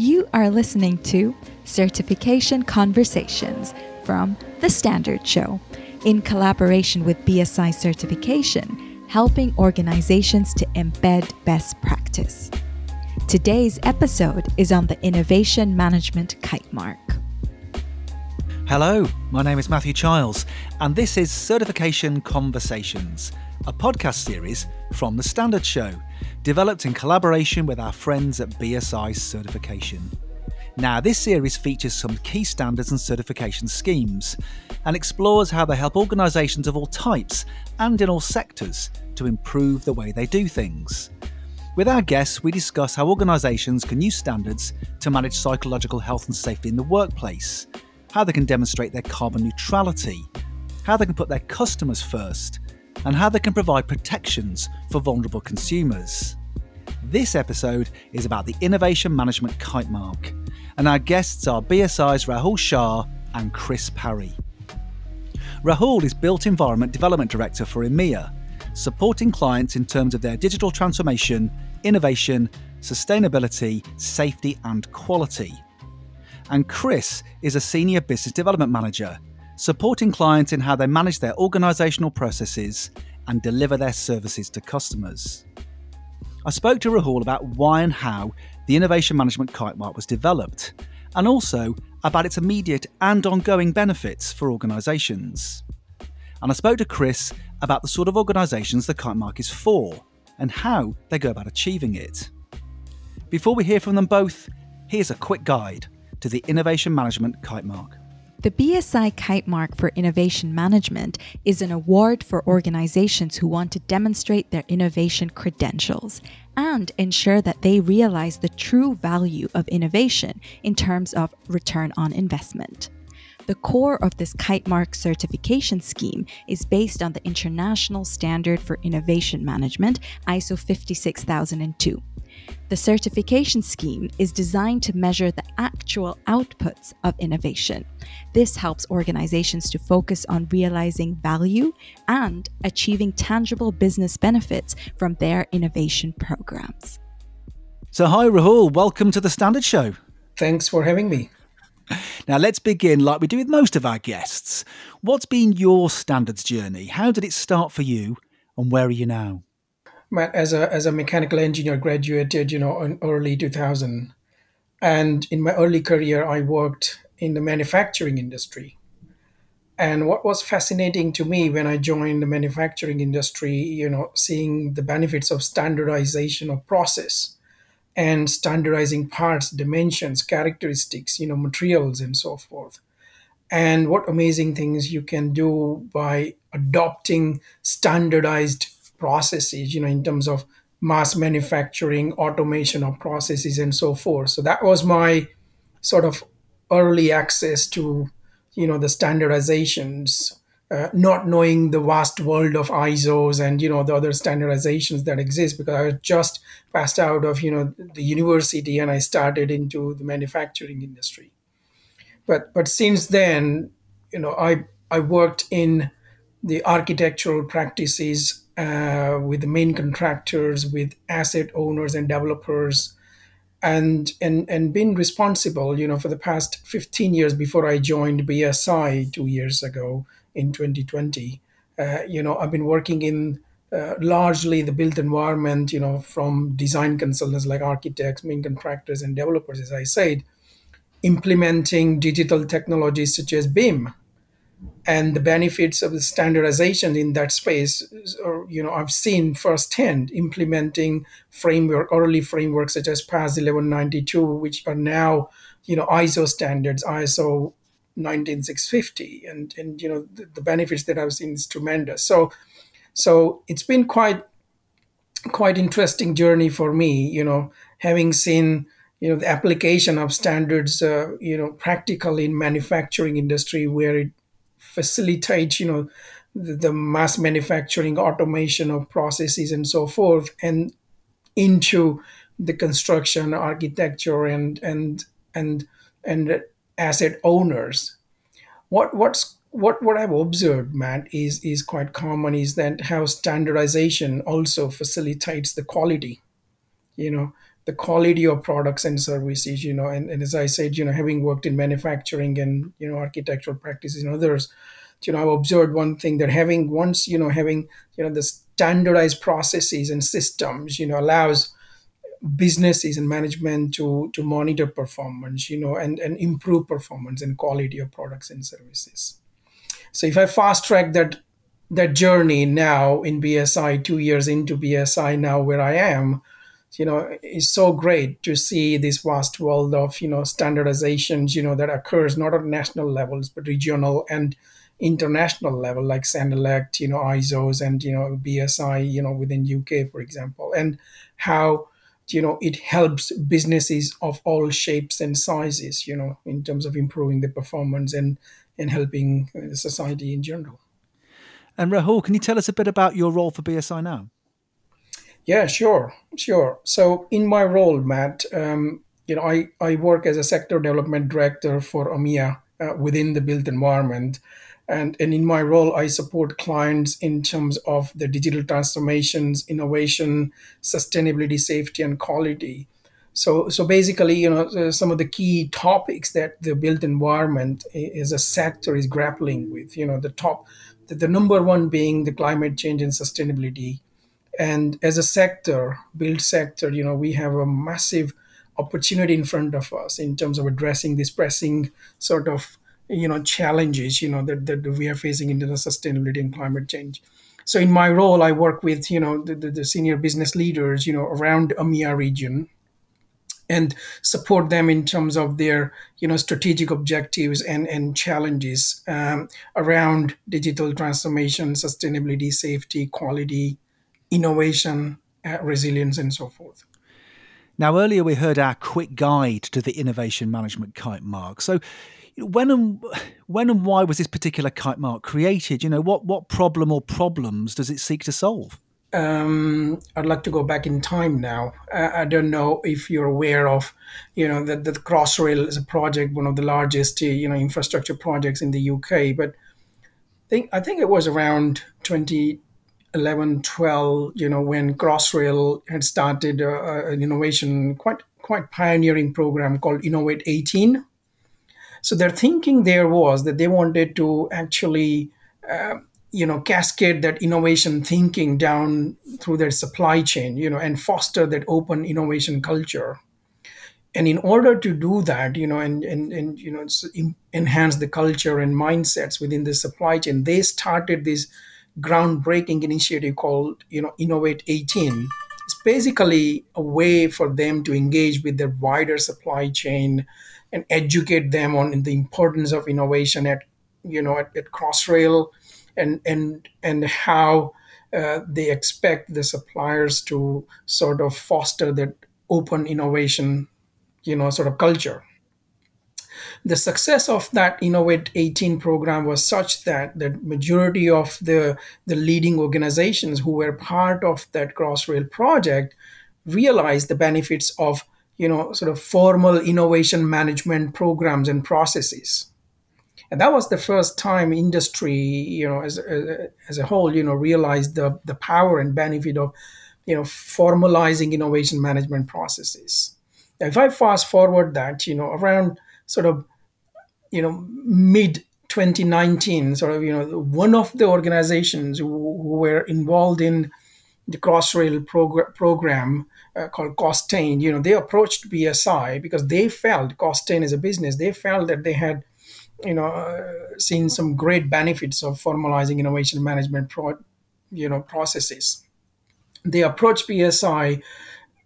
You are listening to Certification Conversations from The Standard Show in collaboration with BSI Certification, helping organizations to embed best practice. Today's episode is on the Innovation Management Kite Mark. Hello, my name is Matthew Childs, and this is Certification Conversations, a podcast series from The Standard Show, developed in collaboration with our friends at BSI Certification. Now, this series features some key standards and certification schemes and explores how they help organisations of all types and in all sectors to improve the way they do things. With our guests, we discuss how organisations can use standards to manage psychological health and safety in the workplace how they can demonstrate their carbon neutrality, how they can put their customers first, and how they can provide protections for vulnerable consumers. This episode is about the Innovation Management Kite Mark, and our guests are BSI's Rahul Shah and Chris Parry. Rahul is Built Environment Development Director for EMEA, supporting clients in terms of their digital transformation, innovation, sustainability, safety, and quality and Chris is a Senior Business Development Manager, supporting clients in how they manage their organisational processes and deliver their services to customers. I spoke to Rahul about why and how the Innovation Management Kite Mark was developed, and also about its immediate and ongoing benefits for organisations. And I spoke to Chris about the sort of organisations the Kite Mark is for and how they go about achieving it. Before we hear from them both, here's a quick guide to the Innovation Management Kite Mark. The BSI Kite Mark for Innovation Management is an award for organizations who want to demonstrate their innovation credentials and ensure that they realize the true value of innovation in terms of return on investment. The core of this Kite Mark certification scheme is based on the International Standard for Innovation Management, ISO 56002. The certification scheme is designed to measure the actual outputs of innovation. This helps organizations to focus on realizing value and achieving tangible business benefits from their innovation programs. So, hi, Rahul. Welcome to the Standard Show. Thanks for having me. Now, let's begin like we do with most of our guests. What's been your standards journey? How did it start for you, and where are you now? As a as a mechanical engineer graduated you know in early 2000 and in my early career i worked in the manufacturing industry. And what was fascinating to me when i joined the manufacturing industry you know seeing the benefits of standardization of process and standardizing parts dimensions characteristics you know materials and so forth. And what amazing things you can do by adopting standardized processes, you know, in terms of mass manufacturing, automation of processes, and so forth. So that was my sort of early access to, you know, the standardizations. Uh, not knowing the vast world of ISOs and you know the other standardizations that exist because I just passed out of you know the university and I started into the manufacturing industry. But but since then, you know, I I worked in the architectural practices uh, with the main contractors, with asset owners and developers, and and and been responsible, you know, for the past 15 years before I joined BSI two years ago in 2020. Uh, you know, I've been working in uh, largely the built environment, you know, from design consultants like architects, main contractors, and developers, as I said, implementing digital technologies such as BIM, and the benefits of the standardization in that space or you know i've seen firsthand implementing framework early frameworks such as PAS 1192 which are now you know iso standards iso 19650 and and you know the, the benefits that i've seen is tremendous. So so it's been quite quite interesting journey for me you know having seen you know the application of standards uh, you know practically in manufacturing industry where it facilitate you know the, the mass manufacturing automation of processes and so forth and into the construction architecture and and and and asset owners what what's what what I've observed, Matt, is is quite common is that how standardization also facilitates the quality. You know, the quality of products and services, you know, and, and as I said, you know, having worked in manufacturing and, you know, architectural practices and others, you know, I've observed one thing that having once, you know, having, you know, the standardized processes and systems, you know, allows businesses and management to to monitor performance, you know, and, and improve performance and quality of products and services. So if I fast track that that journey now in BSI, two years into BSI now where I am, you know it's so great to see this vast world of you know standardizations you know that occurs not at national levels but regional and international level like CENELEC, you know ISOs and you know BSI you know within UK for example and how you know it helps businesses of all shapes and sizes you know in terms of improving the performance and and helping society in general. And Rahul, can you tell us a bit about your role for BSI now? Yeah, sure, sure. So in my role, Matt, um, you know, I, I work as a sector development director for EMEA uh, within the built environment. And, and in my role, I support clients in terms of the digital transformations, innovation, sustainability, safety, and quality. So, so basically, you know, uh, some of the key topics that the built environment is a sector is grappling with. You know, the top, the, the number one being the climate change and sustainability and as a sector build sector you know we have a massive opportunity in front of us in terms of addressing these pressing sort of you know challenges you know that, that we are facing into the sustainability and climate change. So in my role i work with you know the, the, the senior business leaders you know around EMEA region and support them in terms of their you know strategic objectives and and challenges um, around digital transformation sustainability safety quality innovation, uh, resilience, and so forth. Now, earlier we heard our quick guide to the innovation management kite mark. So, when and when and why was this particular kite mark created? You know, what what problem or problems does it seek to solve? Um, I'd like to go back in time now. Uh, I don't know if you're aware of, you know, that the Crossrail is a project, one of the largest, you know, infrastructure projects in the UK. But I think I think it was around 20, 11, 12, you know, when Crossrail had started uh, uh, an innovation, quite quite pioneering program called Innovate 18. So their thinking there was that they wanted to actually, uh, you know, cascade that innovation thinking down through their supply chain, you know, and foster that open innovation culture. And in order to do that, you know, and and, and you know, enhance the culture and mindsets within the supply chain, they started this groundbreaking initiative called you know innovate 18 it's basically a way for them to engage with their wider supply chain and educate them on the importance of innovation at you know at, at crossrail and and and how uh, they expect the suppliers to sort of foster that open innovation you know sort of culture the success of that innovate 18 program was such that the majority of the, the leading organizations who were part of that crossrail project realized the benefits of you know sort of formal innovation management programs and processes. And that was the first time industry you know as, as, as a whole you know realized the, the power and benefit of you know formalizing innovation management processes. If i fast forward that you know around sort of you know mid 2019 sort of you know one of the organizations who, who were involved in the crossrail progr- program uh, called costain you know they approached bsi because they felt costain is a business they felt that they had you know uh, seen some great benefits of formalizing innovation management pro- you know processes. They approached bsi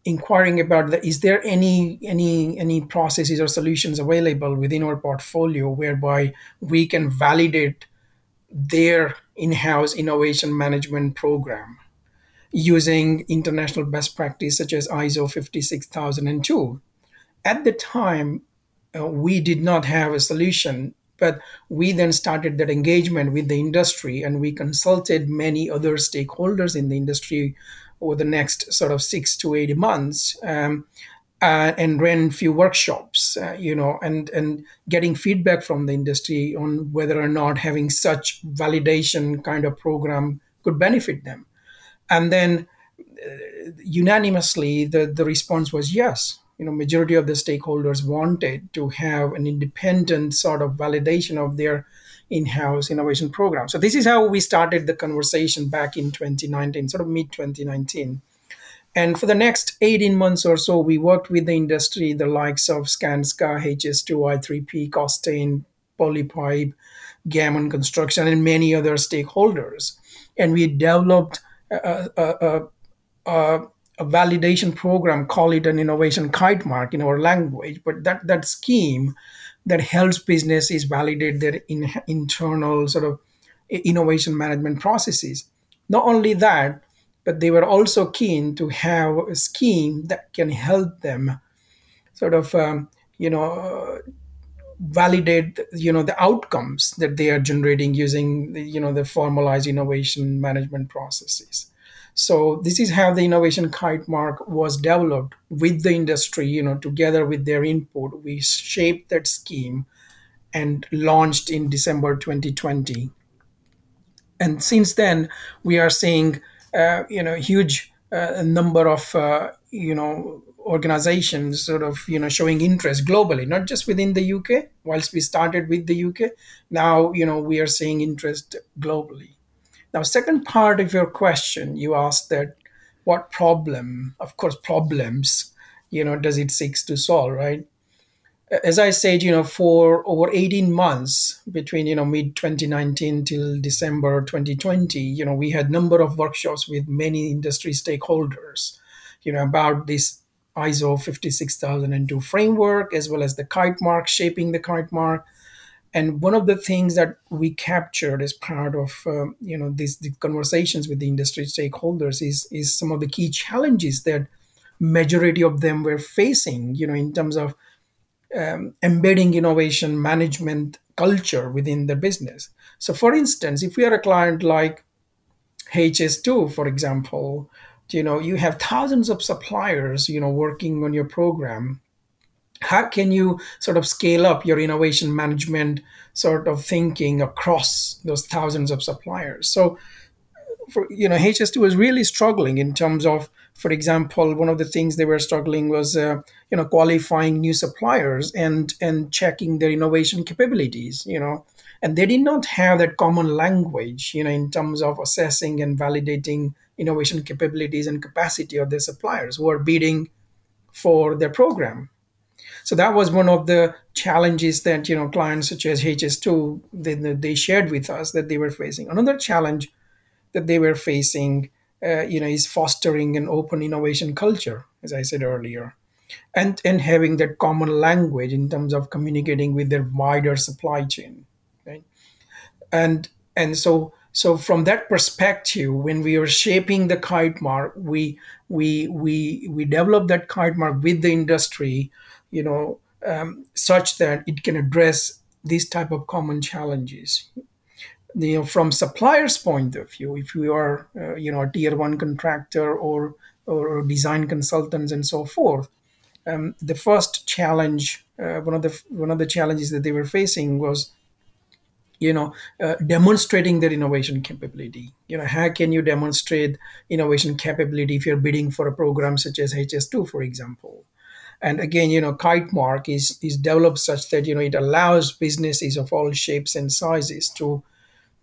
inquiring about the, is there any any any processes or solutions available within our portfolio whereby we can validate their in-house innovation management program using international best practice such as ISO 56002 at the time uh, we did not have a solution but we then started that engagement with the industry and we consulted many other stakeholders in the industry over the next sort of six to eight months. Um, uh, and ran a few workshops, uh, you know, and and getting feedback from the industry on whether or not having such validation kind of program could benefit them. And then unanimously, the, the response was yes. You know, majority of the stakeholders wanted to have an independent sort of validation of their in-house innovation program. So this is how we started the conversation back in 2019, sort of mid 2019. And for the next 18 months or so, we worked with the industry, the likes of Skanska, HS2, I3P, Costain, Polypipe, Gammon Construction, and many other stakeholders. And we developed a, a, a, a validation program, call it an innovation kite mark in our language. But that, that scheme that helps businesses validate their in, internal sort of innovation management processes. Not only that, but they were also keen to have a scheme that can help them sort of, um, you know, validate you know the outcomes that they are generating using you know the formalized innovation management processes so this is how the innovation kite mark was developed with the industry, you know, together with their input. We shaped that scheme and launched in December 2020. And since then, we are seeing, uh, you know, huge uh, number of, uh, you know, organizations sort of, you know, showing interest globally, not just within the UK. Whilst we started with the UK, now, you know, we are seeing interest globally. Now, second part of your question, you asked that what problem, of course, problems, you know, does it seeks to solve, right? As I said, you know, for over 18 months between, you know, mid 2019 till December 2020, you know, we had number of workshops with many industry stakeholders, you know, about this ISO 56002 framework, as well as the kite mark, shaping the kite mark, and one of the things that we captured as part of um, you know these, these conversations with the industry stakeholders is is some of the key challenges that majority of them were facing you know in terms of um, embedding innovation management culture within the business. So for instance if we are a client like hs2 for example you know you have thousands of suppliers you know working on your program how can you sort of scale up your innovation management sort of thinking across those thousands of suppliers? So for you know hs2 was really struggling in terms of for example one of the things they were struggling was uh, you know qualifying new suppliers and and checking their innovation capabilities you know. And they did not have that common language you know in terms of assessing and validating innovation capabilities and capacity of their suppliers who are bidding for their program so that was one of the challenges that you know clients such as HS2 they, they shared with us that they were facing. Another challenge that they were facing, uh, you know, is fostering an open innovation culture, as I said earlier, and and having that common language in terms of communicating with their wider supply chain, right? And and so so from that perspective, when we were shaping the kite mark, we we we we developed that kite mark with the industry you know, um, such that it can address these type of common challenges. You know, from suppliers' point of view, if you are, uh, you know, a tier one contractor or or design consultants and so forth, um, the first challenge, uh, one of the one of the challenges that they were facing was, you know, uh, demonstrating their innovation capability. You know, how can you demonstrate innovation capability if you're bidding for a program such as HS2, for example? And again, you know, Kite Mark is is developed such that you know it allows businesses of all shapes and sizes to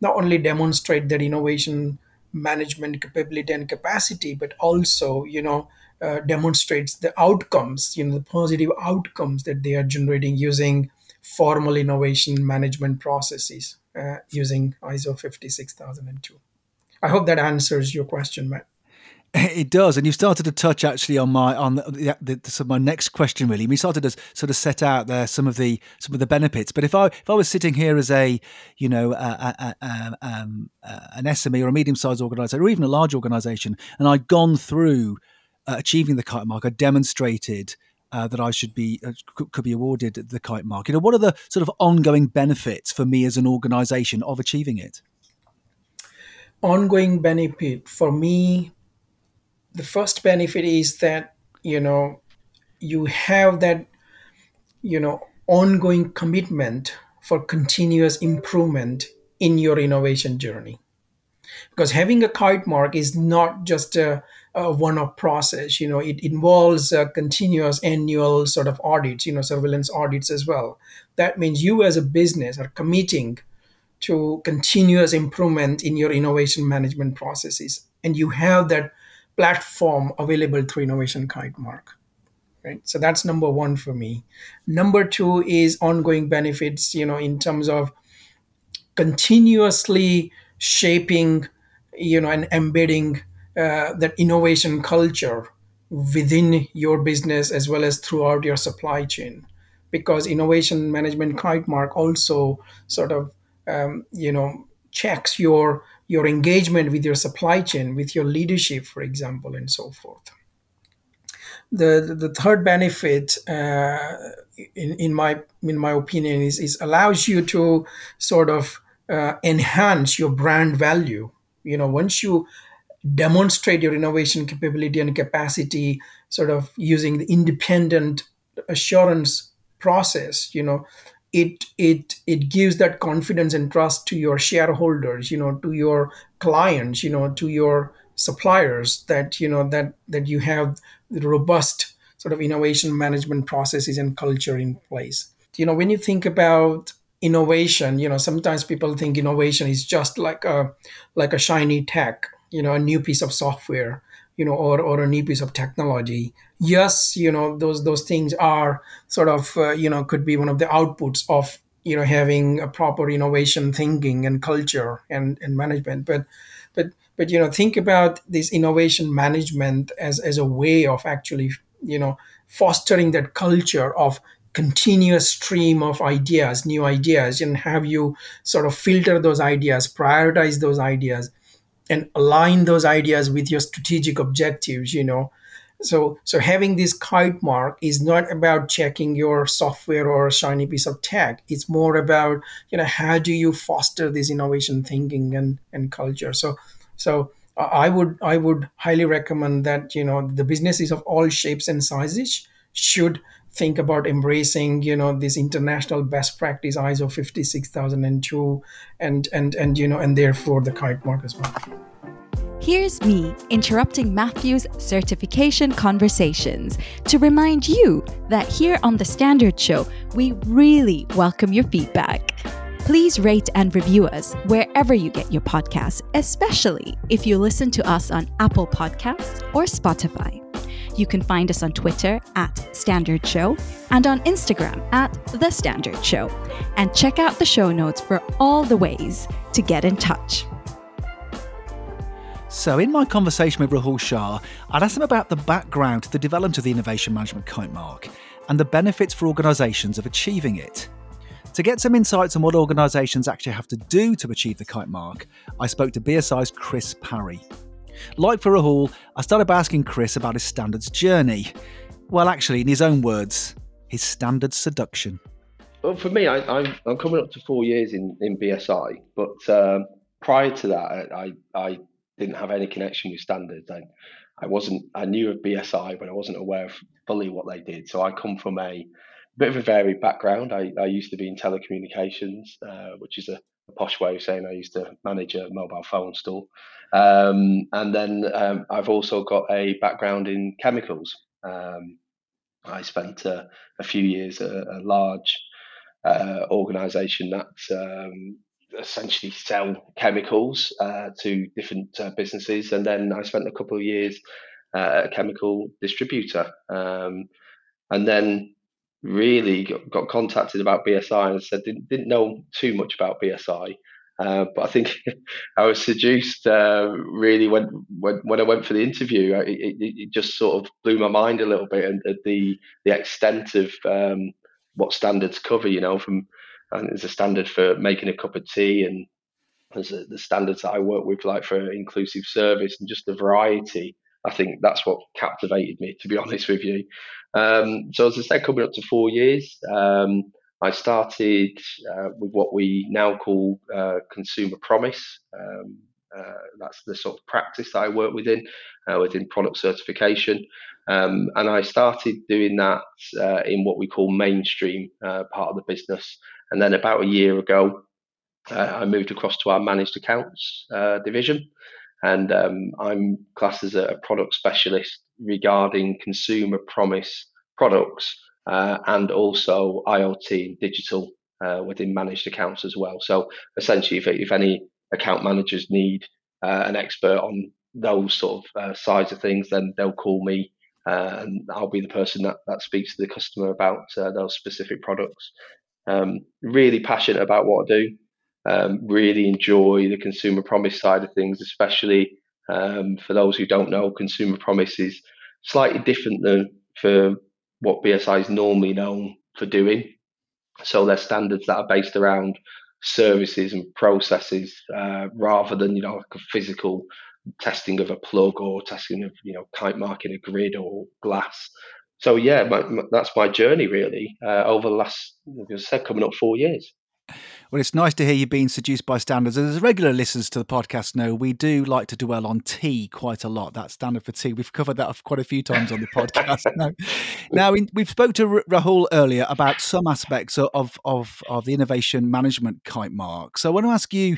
not only demonstrate their innovation management capability and capacity, but also you know uh, demonstrates the outcomes, you know, the positive outcomes that they are generating using formal innovation management processes uh, using ISO 56002. I hope that answers your question, Matt. It does, and you started to touch actually on my on the, the, the, so my next question. Really, we started to sort of set out there some of the some of the benefits. But if I if I was sitting here as a you know a, a, a, um, an SME or a medium sized organisation or even a large organisation, and I'd gone through uh, achieving the kite mark, I demonstrated uh, that I should be uh, could be awarded the kite mark. You know, what are the sort of ongoing benefits for me as an organisation of achieving it? Ongoing benefit for me the first benefit is that you know you have that you know ongoing commitment for continuous improvement in your innovation journey because having a kite mark is not just a, a one-off process. You know, it involves continuous annual sort of audits, you know, surveillance audits as well. That means you as a business are committing to continuous improvement in your innovation management processes, and you have that platform available through Innovation Kite Mark. Right. So that's number one for me. Number two is ongoing benefits, you know, in terms of continuously shaping, you know, and embedding uh, that innovation culture within your business as well as throughout your supply chain because innovation management kite mark also sort of um, you know checks your your engagement with your supply chain with your leadership for example and so forth. The the third benefit uh, in, in my in my opinion is, is allows you to sort of uh, enhance your brand value. You know once you demonstrate your innovation capability and capacity sort of using the independent assurance process you know it it it gives that confidence and trust to your shareholders you know to your clients you know to your suppliers that you know that that you have robust sort of innovation management processes and culture in place. You know when you think about innovation you know sometimes people think innovation is just like a like a shiny tech you know a new piece of software you know or, or a new piece of technology. Yes you know those those things are sort of uh, you know could be one of the outputs of you know having a proper innovation thinking and culture and, and management. But but but you know think about this innovation management as as a way of actually you know fostering that culture of continuous stream of ideas new ideas and have you sort of filter those ideas prioritize those ideas and align those ideas with your strategic objectives you know. So so having this kite mark is not about checking your software or a shiny piece of tech it's more about you know how do you foster this innovation thinking and and culture? So so i would i would highly recommend that you know the businesses of all shapes and sizes should think about embracing you know this international best practice iso 56002 and and and you know and therefore the kite mark as well Here's me interrupting Matthew's certification conversations to remind you that here on The Standard Show, we really welcome your feedback. Please rate and review us wherever you get your podcasts, especially if you listen to us on Apple Podcasts or Spotify. You can find us on Twitter at Standard Show and on Instagram at The Standard Show. And check out the show notes for all the ways to get in touch. So, in my conversation with Rahul Shah, I'd asked him about the background to the development of the Innovation Management Kite Mark and the benefits for organisations of achieving it. To get some insights on what organisations actually have to do to achieve the Kite Mark, I spoke to BSI's Chris Parry. Like for Rahul, I started by asking Chris about his standards journey. Well, actually, in his own words, his standards seduction. Well, for me, I, am coming up to four years in, in BSI, but um, prior to that, I, I didn't have any connection with standards. I, I wasn't. I knew of BSI, but I wasn't aware of fully what they did. So I come from a bit of a varied background. I, I used to be in telecommunications, uh, which is a, a, posh way of saying I used to manage a mobile phone store. Um, and then um, I've also got a background in chemicals. Um, I spent uh, a few years at a large uh, organisation that um, essentially sell chemicals uh, to different uh, businesses. And then I spent a couple of years uh, at a chemical distributor. Um, and then really got, got, contacted about BSI and said, didn't, didn't know too much about BSI. Uh, but I think I was seduced uh, really when, when when I went for the interview. It, it, it, just sort of blew my mind a little bit, and the the extent of um, what standards cover. You know, from and there's a standard for making a cup of tea and there's a, the standards that I work with like for inclusive service and just the variety I think that's what captivated me to be honest with you um, so as I said coming up to four years um, I started uh, with what we now call uh, consumer promise um, uh, that's the sort of practice that I work within, uh, within product certification. Um, and I started doing that uh, in what we call mainstream uh, part of the business. And then about a year ago, I moved across to our managed accounts division. And um, I'm classed as a, product specialist regarding consumer promise products uh, and also IoT and digital uh, within managed accounts as well. So essentially, if, if any account managers need uh, an expert on those sort of uh, sides of things, then they'll call me uh, and I'll be the person that, that speaks to the customer about uh, those specific products. Um, really passionate about what I do. Um, really enjoy the consumer promise side of things, especially um, for those who don't know. Consumer promise is slightly different than for what BSI is normally known for doing. So they're standards that are based around services and processes uh, rather than you know like a physical testing of a plug or testing of you know kite marking a grid or glass. So yeah, my, my, that's my journey really uh, over the last, as I said, coming up four years. Well, it's nice to hear you being seduced by standards. As regular listeners to the podcast know, we do like to dwell on tea quite a lot. That standard for tea, We've covered that quite a few times on the podcast. now, now in, we've spoke to Rahul earlier about some aspects of, of of the innovation management kite mark. So I want to ask you,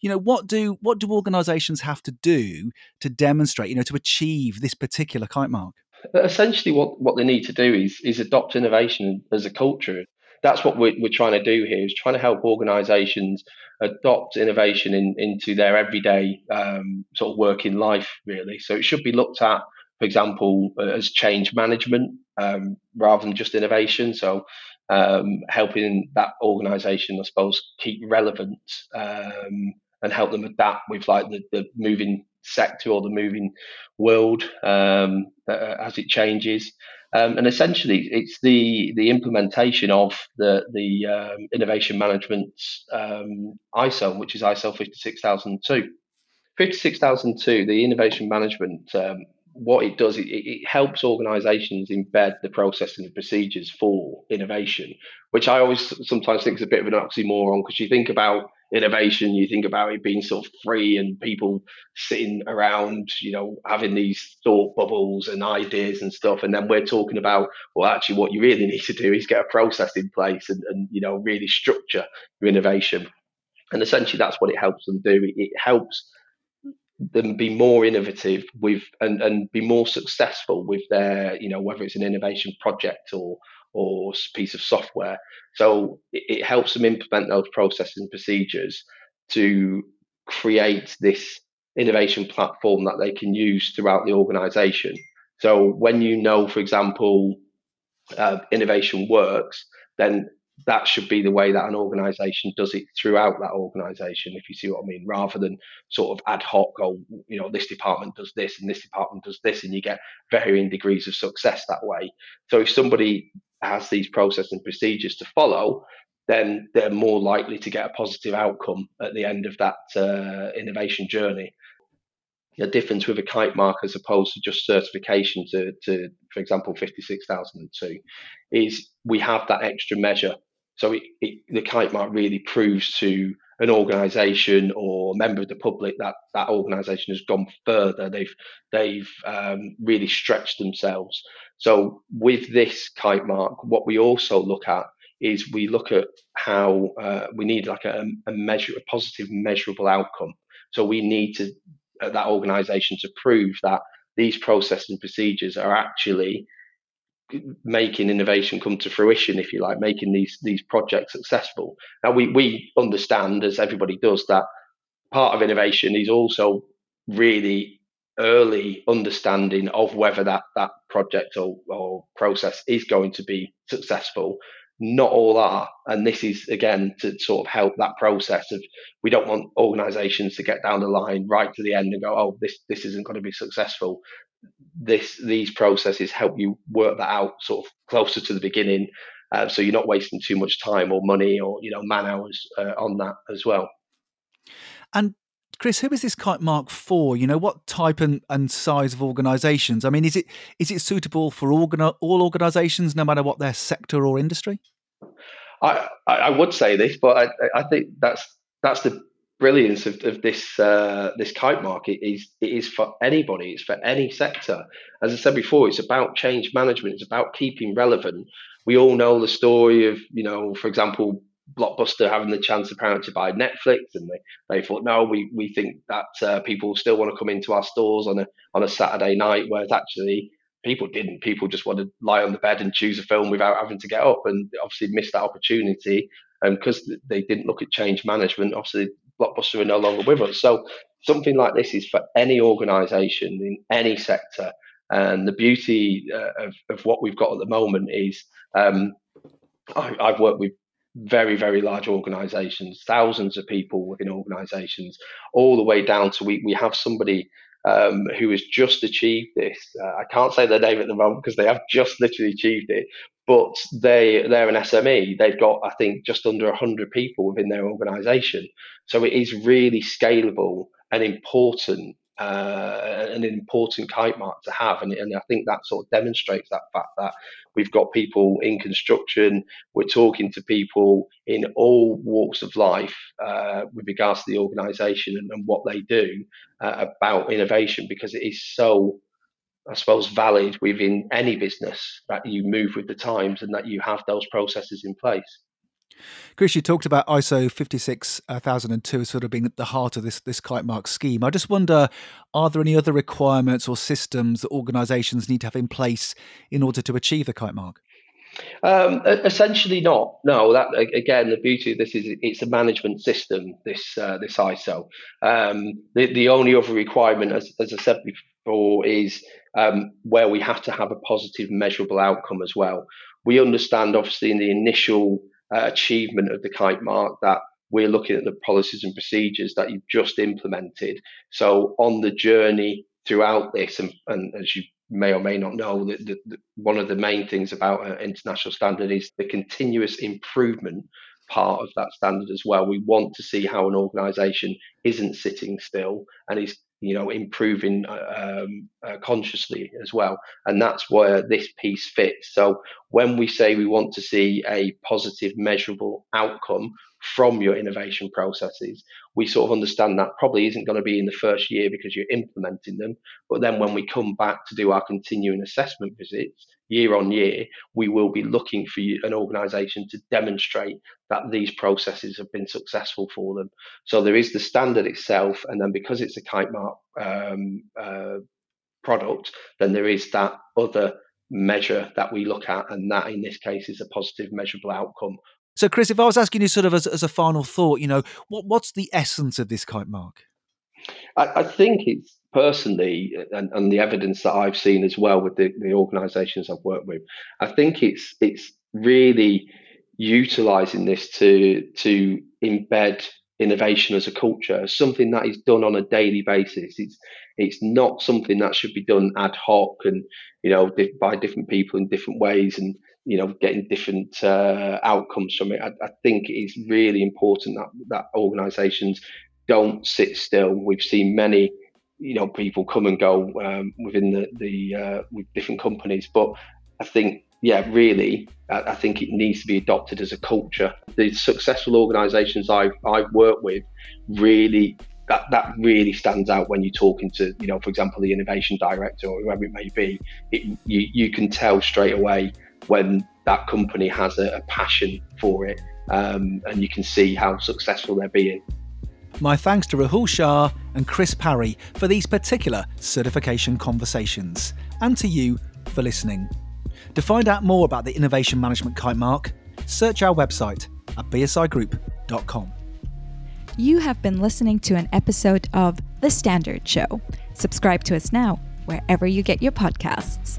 you know, what do what do organisations have to do to demonstrate, you know, to achieve this particular kite mark? Essentially, what, what they need to do is is adopt innovation as a culture that's what we're, we're trying to do here is trying to help organizations adopt innovation in, into their everyday um, sort of working life really. So it should be looked at for example as change management um, rather than just innovation. So um, helping that organization i suppose keep relevant um, and help them adapt with like the, the moving sector or the moving world um, as it changes um, and essentially, it's the the implementation of the the um, innovation management um, ISO, which is ISO 56002. 56002, the innovation management, um, what it does, it, it helps organisations embed the process and the procedures for innovation, which I always sometimes think is a bit of an oxymoron because you think about innovation, you think about it being sort of free and people sitting around, you know, having these thought bubbles and ideas and stuff. And then we're talking about, well, actually, what you really need to do is get a process in place and, and you know, really structure your innovation. And essentially, that's what it helps them do. It, it helps them be more innovative with and, and be more successful with their, you know, whether it's an innovation project or or piece of software. So it, it helps them implement those processes and procedures to create this innovation platform that they can use throughout the organization. So when you know, for example, uh, innovation works, then that should be the way that an organization does it throughout that organization, if you see what I mean, rather than sort of ad hoc, or you know, this department does this and this department does this, and you get varying degrees of success that way. So if somebody has these processes and procedures to follow, then they're more likely to get a positive outcome at the end of that uh, innovation journey. The difference with a kite mark as opposed to just certification to, to for example, 56002 is we have that extra measure. So it, it, the kite mark really proves to an organisation or a member of the public that that organisation has gone further. They've they've um, really stretched themselves. So with this kite mark, what we also look at is we look at how uh, we need like a, a measure, a positive measurable outcome. So we need to uh, that organisation to prove that these processes and procedures are actually making innovation come to fruition, if you like, making these these projects successful. Now we we understand, as everybody does, that part of innovation is also really early understanding of whether that that project or, or process is going to be successful not all are and this is again to sort of help that process of we don't want organizations to get down the line right to the end and go oh this this isn't going to be successful this these processes help you work that out sort of closer to the beginning uh, so you're not wasting too much time or money or you know man hours uh, on that as well and Chris, who is this kite mark for? You know, what type and, and size of organisations? I mean, is it is it suitable for organi- all organisations, no matter what their sector or industry? I I would say this, but I, I think that's that's the brilliance of, of this uh, this kite market is it is for anybody. It's for any sector. As I said before, it's about change management. It's about keeping relevant. We all know the story of you know, for example, Blockbuster having the chance apparently to buy Netflix, and they, they thought, no, we, we think that uh, people still want to come into our stores on a on a Saturday night, whereas actually people didn't. People just want to lie on the bed and choose a film without having to get up, and obviously missed that opportunity. And because they didn't look at change management, obviously Blockbuster are no longer with us. So something like this is for any organisation in any sector. And the beauty uh, of, of what we've got at the moment is um, I, I've worked with very, very large organizations, thousands of people within organizations, all the way down to we, we have somebody um, who has just achieved this. Uh, I can't say their name at the moment because they have just literally achieved it, but they they're an SME. They've got I think just under hundred people within their organisation, so it is really scalable and important uh, an important kite mark to have. And, and I think that sort of demonstrates that fact that we've got people in construction, we're talking to people in all walks of life uh, with regards to the organisation and, and, what they do uh, about innovation because it is so. I suppose valid within any business that you move with the times and that you have those processes in place. Chris, you talked about ISO 56002 as sort of being at the heart of this, this kite mark scheme. I just wonder are there any other requirements or systems that organisations need to have in place in order to achieve the kite mark? Um, essentially, not. No. That again, the beauty of this is it's a management system. This uh, this ISO. Um, the the only other requirement, as, as I said before, is um, where we have to have a positive, measurable outcome as well. We understand, obviously, in the initial uh, achievement of the kite mark that we're looking at the policies and procedures that you've just implemented. So on the journey throughout this, and, and as you may or may not know, the, the, one of the main things about an international standard is the continuous improvement part of that standard as well. We want to see how an organisation isn't sitting still and is you know improving uh, um, uh, consciously as well. And that's where this piece fits. So when we say we want to see a positive measurable outcome from your innovation processes. We sort of understand that probably isn't going to be in the first year because you're implementing them. But then when we come back to do our continuing assessment visits year on year, we will be looking for an organization to demonstrate that these processes have been successful for them. So there is the standard itself. And then because it's a kite mark um, uh, product, then there is that other measure that we look at, and that in this case is a positive measurable outcome so, Chris, if I was asking you sort of as, as a final thought, you know, what, what's the essence of this kite mark? I, I think it's personally, uh, and, and, the evidence that I've seen as well with the, the organisations I've worked with, I think it's it's really utilising this to to embed innovation as a culture, something that is done on a daily basis. It's it's not something that should be done ad hoc and you know by different people in different ways and you know getting different uh, outcomes from it. I, I, think it is really important that that organisations don't sit still. We've seen many you know people come and go um, within the the uh, with different companies, but I think yeah, really, I, I think it needs to be adopted as a culture. The successful organisations I've I've worked with really that that really stands out when you're talking to you know for example the innovation director or whoever it may be it, you you can tell straight away when that company has a, a passion for it um, and you can see how successful they're being. My thanks to Rahul Shah and Chris Parry for these particular certification conversations, and to you for listening. To find out more about the Innovation Management Kite Mark, search our website at bsigroup.com. You have been listening to an episode of The Standard Show. Subscribe to us now, wherever you get your podcasts.